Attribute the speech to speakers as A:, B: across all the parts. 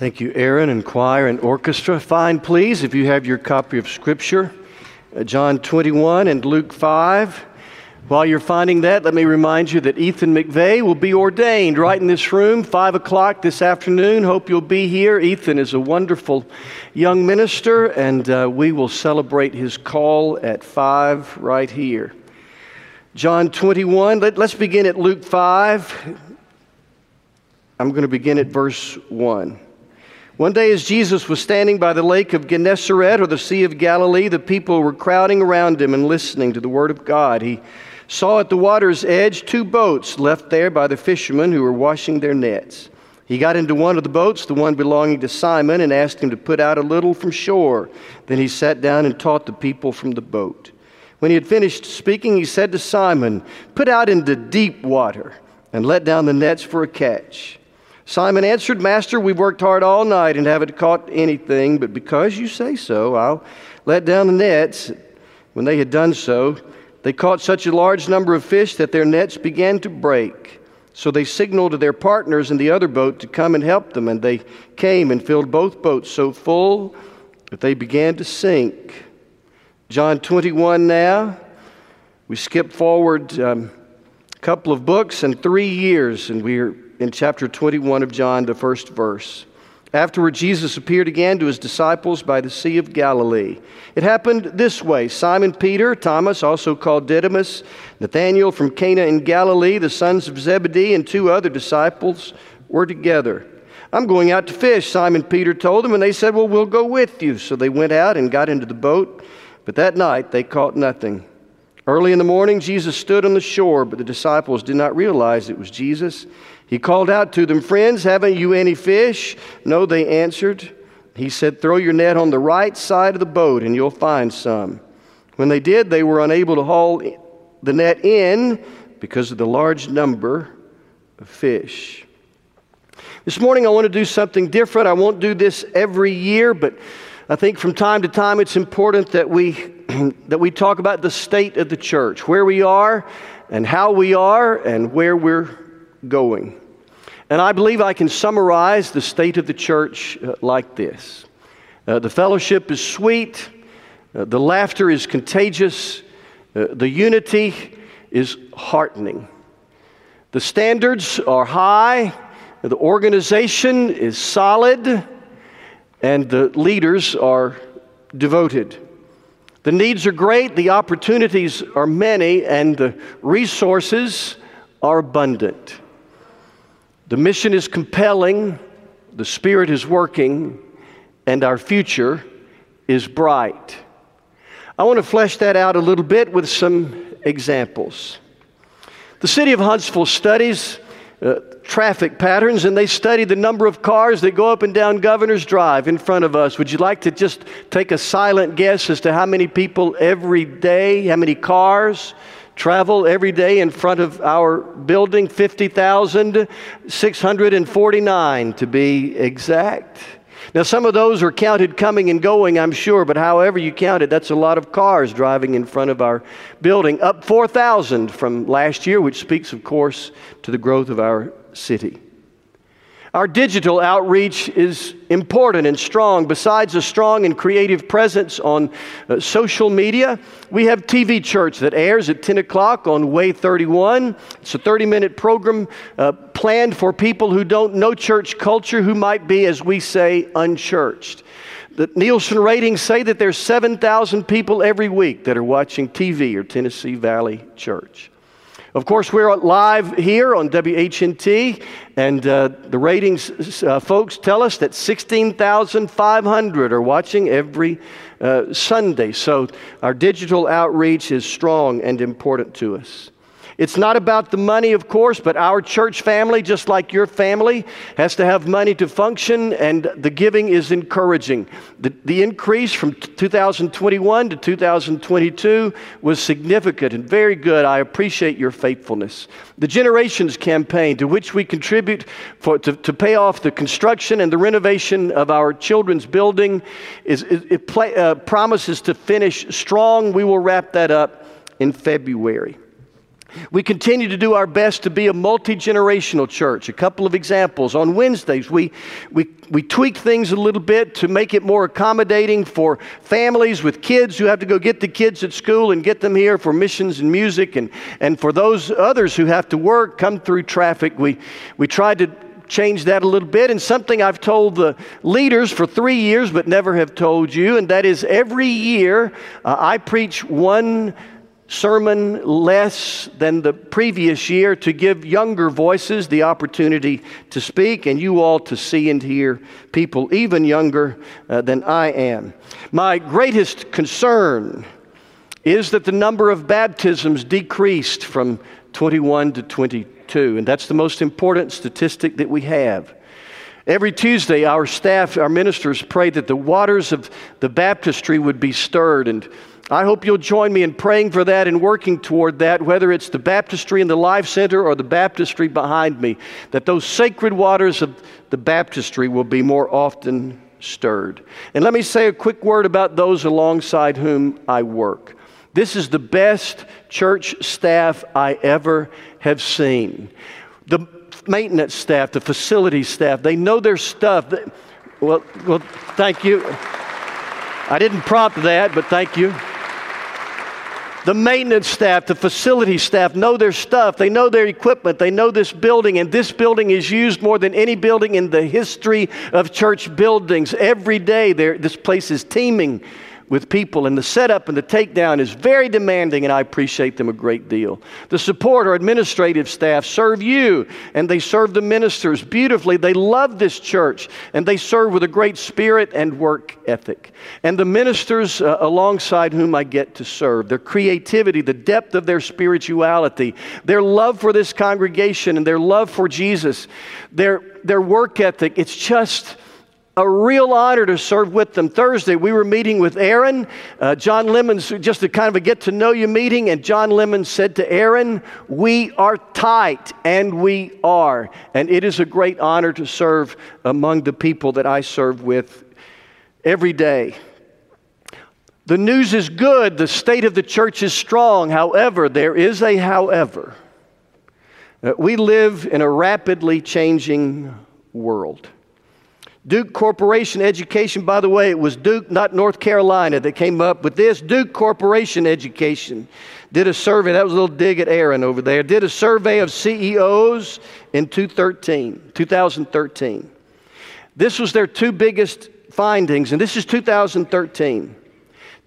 A: Thank you, Aaron and choir and orchestra. Find, please, if you have your copy of Scripture, uh, John 21 and Luke 5. While you're finding that, let me remind you that Ethan McVeigh will be ordained right in this room, 5 o'clock this afternoon. Hope you'll be here. Ethan is a wonderful young minister, and uh, we will celebrate his call at 5 right here. John 21, let, let's begin at Luke 5. I'm going to begin at verse 1. One day, as Jesus was standing by the lake of Gennesaret or the Sea of Galilee, the people were crowding around him and listening to the word of God. He saw at the water's edge two boats left there by the fishermen who were washing their nets. He got into one of the boats, the one belonging to Simon, and asked him to put out a little from shore. Then he sat down and taught the people from the boat. When he had finished speaking, he said to Simon, Put out into deep water and let down the nets for a catch. Simon answered, Master, we've worked hard all night and haven't caught anything, but because you say so, I'll let down the nets. When they had done so, they caught such a large number of fish that their nets began to break. So they signaled to their partners in the other boat to come and help them, and they came and filled both boats so full that they began to sink. John 21 now. We skip forward um, a couple of books and three years, and we're in chapter 21 of John, the first verse. Afterward, Jesus appeared again to his disciples by the Sea of Galilee. It happened this way Simon Peter, Thomas, also called Didymus, Nathanael from Cana in Galilee, the sons of Zebedee, and two other disciples were together. I'm going out to fish, Simon Peter told them, and they said, Well, we'll go with you. So they went out and got into the boat, but that night they caught nothing. Early in the morning, Jesus stood on the shore, but the disciples did not realize it was Jesus. He called out to them, Friends, haven't you any fish? No, they answered. He said, Throw your net on the right side of the boat and you'll find some. When they did, they were unable to haul the net in because of the large number of fish. This morning, I want to do something different. I won't do this every year, but I think from time to time it's important that we, that we talk about the state of the church, where we are and how we are and where we're going. And I believe I can summarize the state of the church uh, like this uh, The fellowship is sweet, uh, the laughter is contagious, uh, the unity is heartening. The standards are high, the organization is solid, and the leaders are devoted. The needs are great, the opportunities are many, and the resources are abundant. The mission is compelling, the Spirit is working, and our future is bright. I want to flesh that out a little bit with some examples. The city of Huntsville studies uh, traffic patterns and they study the number of cars that go up and down Governor's Drive in front of us. Would you like to just take a silent guess as to how many people every day, how many cars travel every day in front of our building 50,649 to be exact. Now, some of those are counted coming and going, I'm sure, but however you count it, that's a lot of cars driving in front of our building, up 4,000 from last year, which speaks, of course, to the growth of our city. Our digital outreach is important and strong. Besides a strong and creative presence on uh, social media, we have TV Church that airs at 10 o'clock on WAAY 31. It's a 30 minute program uh, planned for people who don't know church culture, who might be, as we say, unchurched. The Nielsen ratings say that there's 7,000 people every week that are watching TV or Tennessee Valley Church. Of course, we're live here on WHNT, and uh, the ratings uh, folks tell us that 16,500 are watching every uh, Sunday. So our digital outreach is strong and important to us. It's not about the money, of course, but our church family, just like your family, has to have money to function, and the giving is encouraging. The, the increase from 2021 to 2022 was significant and very good. I appreciate your faithfulness. The Generations campaign, to which we contribute for, to, to pay off the construction and the renovation of our children's building, is, it, play, uh, promises to finish strong. We will wrap that up in February. We continue to do our best to be a multi generational church. A couple of examples. On Wednesdays, we, we, we tweak things a little bit to make it more accommodating for families with kids who have to go get the kids at school and get them here for missions and music, and, and for those others who have to work, come through traffic. We, we tried to change that a little bit, and something I've told the leaders for three years but never have told you, and that is every year uh, I preach one sermon less than the previous year to give younger voices the opportunity to speak and you all to see and hear people even younger uh, than I am. My greatest concern is that the number of baptisms decreased from 21 to 22, and that's the most important statistic that we have. Every Tuesday, our staff, our ministers pray that the waters of the baptistry would be stirred and I hope you'll join me in praying for that and working toward that, whether it's the baptistry in the Life Center or the baptistry behind me, that those sacred waters of the baptistry will be more often stirred. And let me say a quick word about those alongside whom I work. This is the best church staff I ever have seen. The maintenance staff, the facility staff, they know their stuff. Well, well, thank you. I didn't prompt that, but thank you. The maintenance staff, the facility staff know their stuff. They know their equipment. They know this building, and this building is used more than any building in the history of church buildings. Every day, this place is teeming with people, and the setup and the takedown is very demanding, and I appreciate them a great deal. The support or administrative staff serve you, and they serve the ministers beautifully. They love this church, and they serve with a great spirit and work ethic. And the ministers uh, alongside whom I get to serve, their creativity, the depth of their spirituality, their love for this congregation, and their love for Jesus, their, their work ethic, it's just a real honor to serve with them. Thursday, we were meeting with Aaron. Uh, John Lemons, just a kind of a get to know you meeting, and John Lemons said to Aaron, We are tight, and we are. And it is a great honor to serve among the people that I serve with every day. The news is good, the state of the church is strong. However, there is a however. Uh, we live in a rapidly changing world. Duke Corporation Education, by the way, it was Duke, not North Carolina, that came up with this. Duke Corporation Education did a survey, that was a little dig at Aaron over there, did a survey of CEOs in 2013. 2013. This was their two biggest findings, and this is 2013.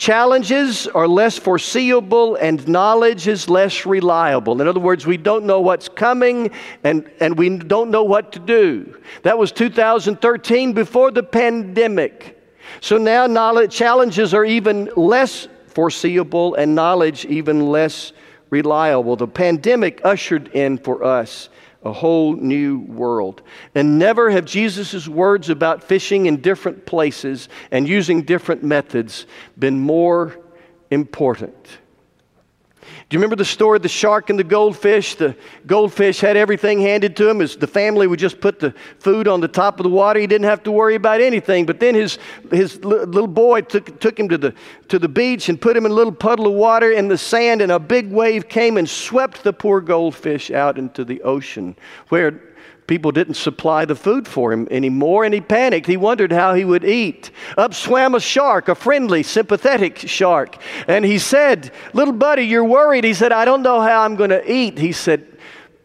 A: Challenges are less foreseeable and knowledge is less reliable. In other words, we don't know what's coming and, and we don't know what to do. That was 2013 before the pandemic. So now knowledge challenges are even less foreseeable and knowledge even less reliable. The pandemic ushered in for us a whole new world. And never have Jesus' words about fishing in different places and using different methods been more important. Do you remember the story of the shark and the goldfish? The goldfish had everything handed to him. As the family would just put the food on the top of the water. He didn't have to worry about anything. But then his, his little boy took, took him to the, to the beach and put him in a little puddle of water in the sand, and a big wave came and swept the poor goldfish out into the ocean, where people didn't supply the food for him anymore, and he panicked. He wondered how he would eat. Up swam a shark, a friendly, sympathetic shark. And he said, Little buddy, you're worried. He said, I don't know how I'm going to eat. He said,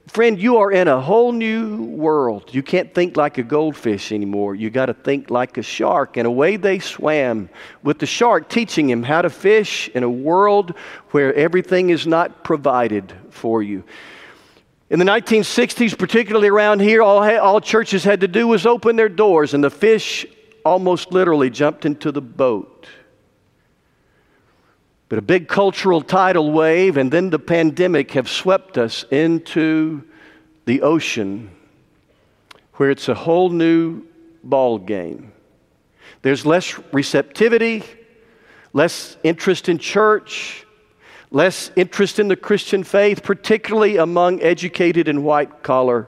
A: Friend, you are in a whole new world. You can't think like a goldfish anymore. You got to think like a shark. And away they swam with the shark teaching him how to fish in a world where everything is not provided for you. In the 1960s, particularly around here, all, all churches had to do was open their doors, and the fish almost literally jumped into the boat. But a big cultural tidal wave and then the pandemic have swept us into the ocean where it's a whole new ball game. There's less receptivity, less interest in church, less interest in the Christian faith, particularly among educated and white collar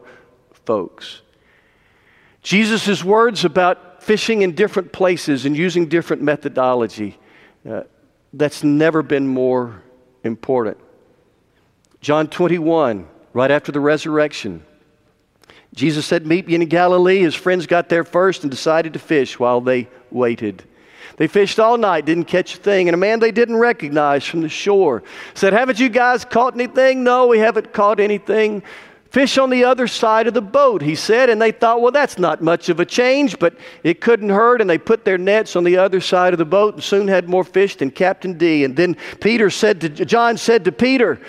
A: folks. Jesus' words about fishing in different places and using different methodology, uh, that's never been more important. John 21, right after the resurrection, Jesus said, Meet me in Galilee. His friends got there first and decided to fish while they waited. They fished all night, didn't catch a thing. And a man they didn't recognize from the shore said, Haven't you guys caught anything? No, we haven't caught anything. Fish on the other side of the boat, he said. And they thought, well, that's not much of a change, but it couldn't hurt. And they put their nets on the other side of the boat and soon had more fish than Captain D. And then Peter said to, John said to Peter,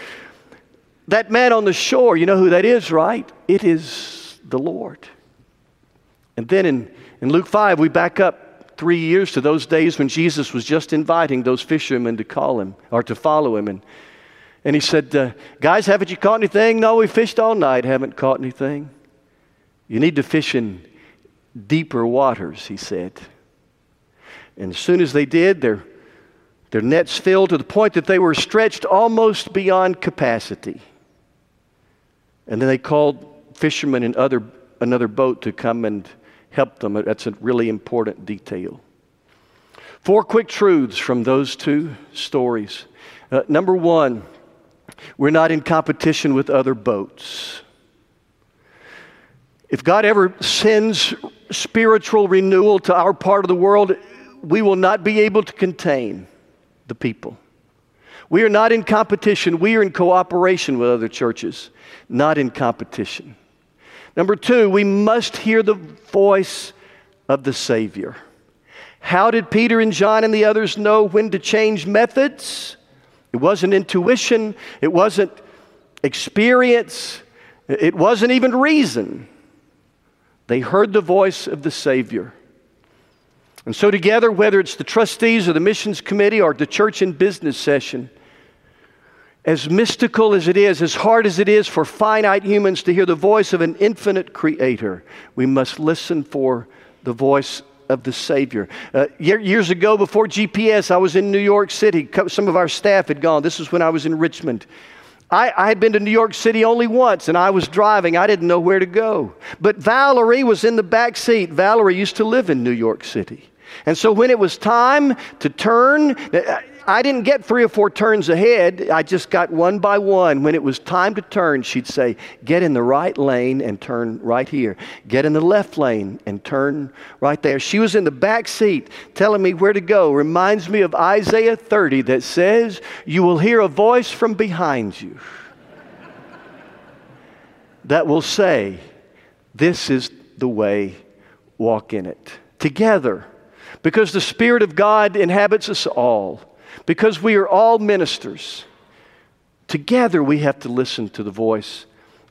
A: that man on the shore, you know who that is, right? It is the Lord. And then in, in Luke 5, we back up three years to those days when Jesus was just inviting those fishermen to call him or to follow him. And and he said, uh, Guys, haven't you caught anything? No, we fished all night, haven't caught anything. You need to fish in deeper waters, he said. And as soon as they did, their, their nets filled to the point that they were stretched almost beyond capacity. And then they called fishermen in other, another boat to come and help them. That's a really important detail. Four quick truths from those two stories. Uh, number one, we're not in competition with other boats. If God ever sends spiritual renewal to our part of the world, we will not be able to contain the people. We are not in competition. We are in cooperation with other churches, not in competition. Number two, we must hear the voice of the Savior. How did Peter and John and the others know when to change methods? It wasn't intuition, it wasn't experience, it wasn't even reason. They heard the voice of the Savior. And so, together, whether it's the trustees or the missions committee or the church and business session, as mystical as it is, as hard as it is for finite humans to hear the voice of an infinite creator, we must listen for the voice of the Savior. Uh, years ago, before GPS, I was in New York City. Some of our staff had gone. This was when I was in Richmond. I, I, had been to New York City only once, and I was driving. I didn't know where to go. But Valerie was in the back seat. Valerie used to live in New York City. And so when it was time to turn, I didn't get three or four turns ahead. I just got one by one. When it was time to turn, she'd say, Get in the right lane and turn right here. Get in the left lane and turn right there. She was in the back seat telling me where to go. Reminds me of Isaiah 30 that says, You will hear a voice from behind you that will say, This is the way, walk in it. Together, because the Spirit of God inhabits us all because we are all ministers. Together, we have to listen to the voice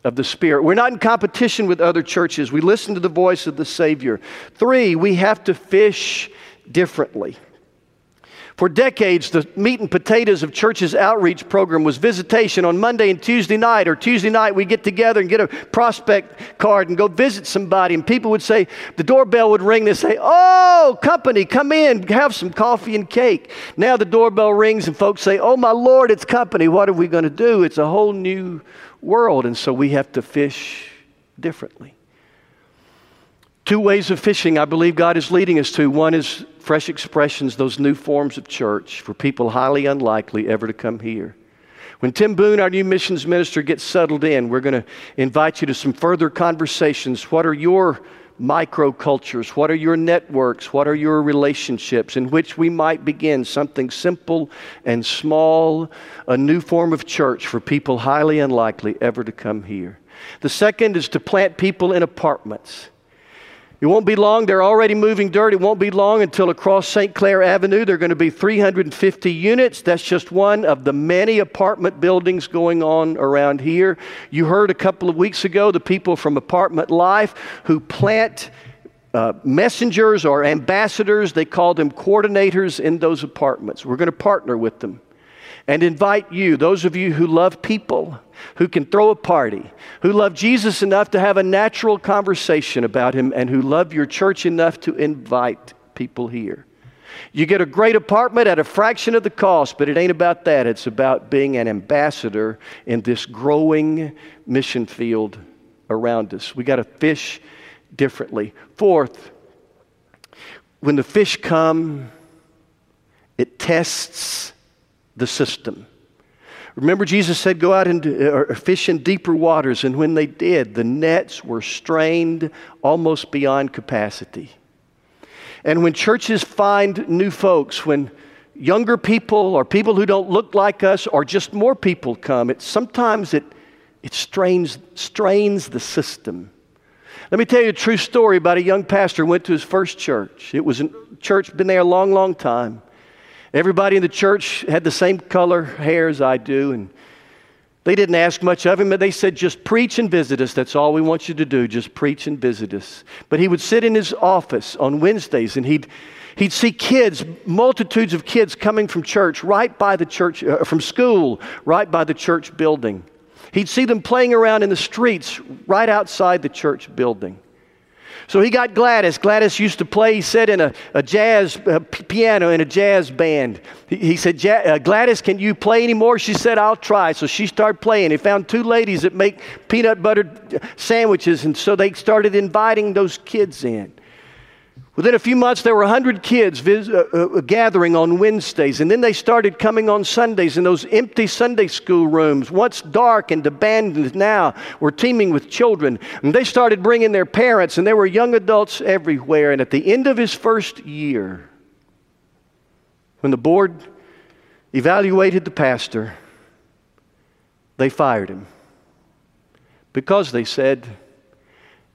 A: of the Spirit. We're not in competition with other churches. We listen to the voice of the Savior. Three, we have to fish differently. For decades, the meat and potatoes of church's outreach program was visitation on Monday and Tuesday night, or Tuesday night we get together and get a prospect card and go visit somebody. And people would say, the doorbell would ring, they'd say, Oh, company, come in, have some coffee and cake. Now the doorbell rings and folks say, Oh, my Lord, it's company. What are we going to do? It's a whole new world. And so we have to fish differently. Two ways of fishing I believe God is leading us to. One is fresh expressions, those new forms of church for people highly unlikely ever to come here. When Tim Boone, our new missions minister, gets settled in, we're going to invite you to some further conversations. What are your microcultures? What are your networks? What are your relationships in which we might begin something simple and small, a new form of church for people highly unlikely ever to come here? The second is to plant people in apartments. It won't be long. They're already moving dirt. It won't be long until across St. Clair Avenue, there are going to be 350 units. That's just one of the many apartment buildings going on around here. You heard a couple of weeks ago the people from Apartment Life who plant uh, messengers or ambassadors. They call them coordinators in those apartments. We're going to partner with them and invite you, those of you who love people, who can throw a party, who love Jesus enough to have a natural conversation about him, and who love your church enough to invite people here. You get a great apartment at a fraction of the cost, but it ain't about that. It's about being an ambassador in this growing mission field around us. We got to fish differently. Fourth, when the fish come, it tests the system. Remember, Jesus said, Go out and uh, fish in deeper waters. And when they did, the nets were strained almost beyond capacity. And when churches find new folks, when younger people or people who don't look like us or just more people come, it, sometimes it, it strains, strains the system. Let me tell you a true story about a young pastor who went to his first church. It was a church, been there a long, long time. Everybody in the church had the same color hair as I do, and they didn't ask much of him, but they said, just preach and visit us. That's all we want you to do. Just preach and visit us. But he would sit in his office on Wednesdays and he'd, he'd see kids, multitudes of kids coming from church right by the church, uh, from school, right by the church building. He'd see them playing around in the streets right outside the church building. So he got Gladys. Gladys used to play, he said, in a, a jazz a piano in a jazz band. He, he said, uh, Gladys, can you play anymore? She said, I'll try. So she started playing. He found two ladies that make peanut butter sandwiches, and so they started inviting those kids in. Within a few months, there were 100 kids vis- uh, uh, gathering on Wednesdays, and then they started coming on Sundays in those empty Sunday school rooms, once dark and abandoned now, were teeming with children. And they started bringing their parents, and there were young adults everywhere. And at the end of his first year, when the board evaluated the pastor, they fired him because they said,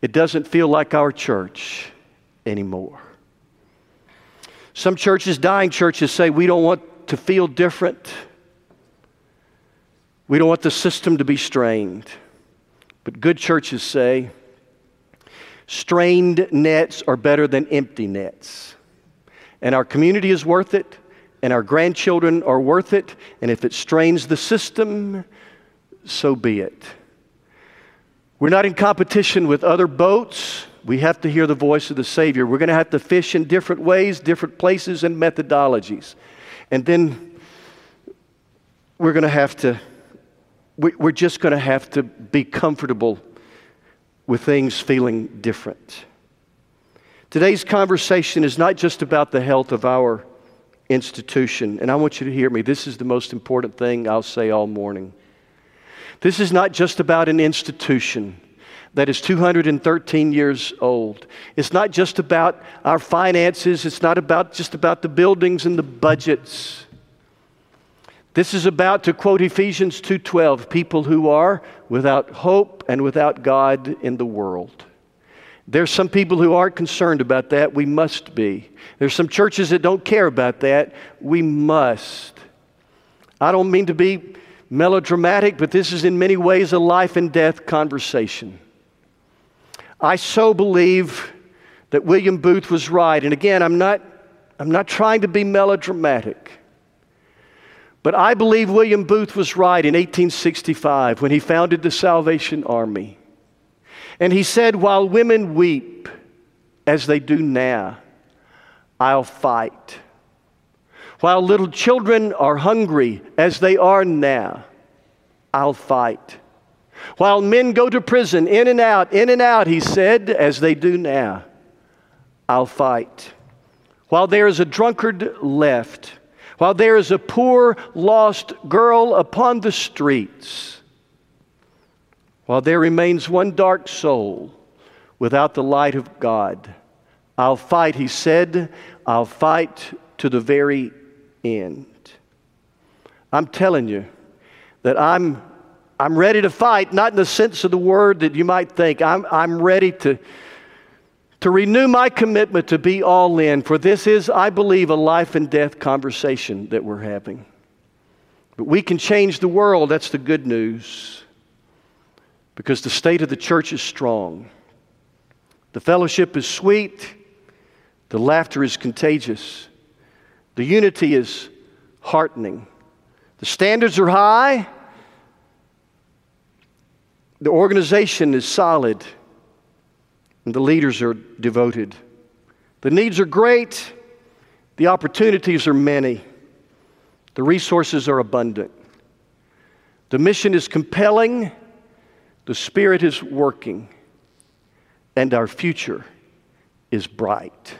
A: It doesn't feel like our church anymore. Some churches, dying churches, say we don't want to feel different. We don't want the system to be strained. But good churches say strained nets are better than empty nets. And our community is worth it, and our grandchildren are worth it. And if it strains the system, so be it. We're not in competition with other boats. We have to hear the voice of the Savior. We're going to have to fish in different ways, different places, and methodologies. And then we're going to have to, we're just going to have to be comfortable with things feeling different. Today's conversation is not just about the health of our institution. And I want you to hear me. This is the most important thing I'll say all morning. This is not just about an institution that is 213 years old. It's not just about our finances, it's not about just about the buildings and the budgets. This is about to quote Ephesians 2:12, people who are without hope and without God in the world. There's some people who aren't concerned about that. We must be. There's some churches that don't care about that. We must. I don't mean to be melodramatic, but this is in many ways a life and death conversation. I so believe that William Booth was right. And again, I'm not, I'm not trying to be melodramatic. But I believe William Booth was right in 1865 when he founded the Salvation Army. And he said, While women weep as they do now, I'll fight. While little children are hungry as they are now, I'll fight. While men go to prison, in and out, in and out, he said, as they do now, I'll fight. While there is a drunkard left, while there is a poor, lost girl upon the streets, while there remains one dark soul without the light of God, I'll fight, he said, I'll fight to the very end. I'm telling you that I'm I'm ready to fight, not in the sense of the word that you might think. I'm, I'm ready to, to renew my commitment to be all in, for this is, I believe, a life and death conversation that we're having. But we can change the world. That's the good news. Because the state of the church is strong. The fellowship is sweet. The laughter is contagious. The unity is heartening. The standards are high. The organization is solid, and the leaders are devoted. The needs are great, the opportunities are many, the resources are abundant. The mission is compelling, the Spirit is working, and our future is bright.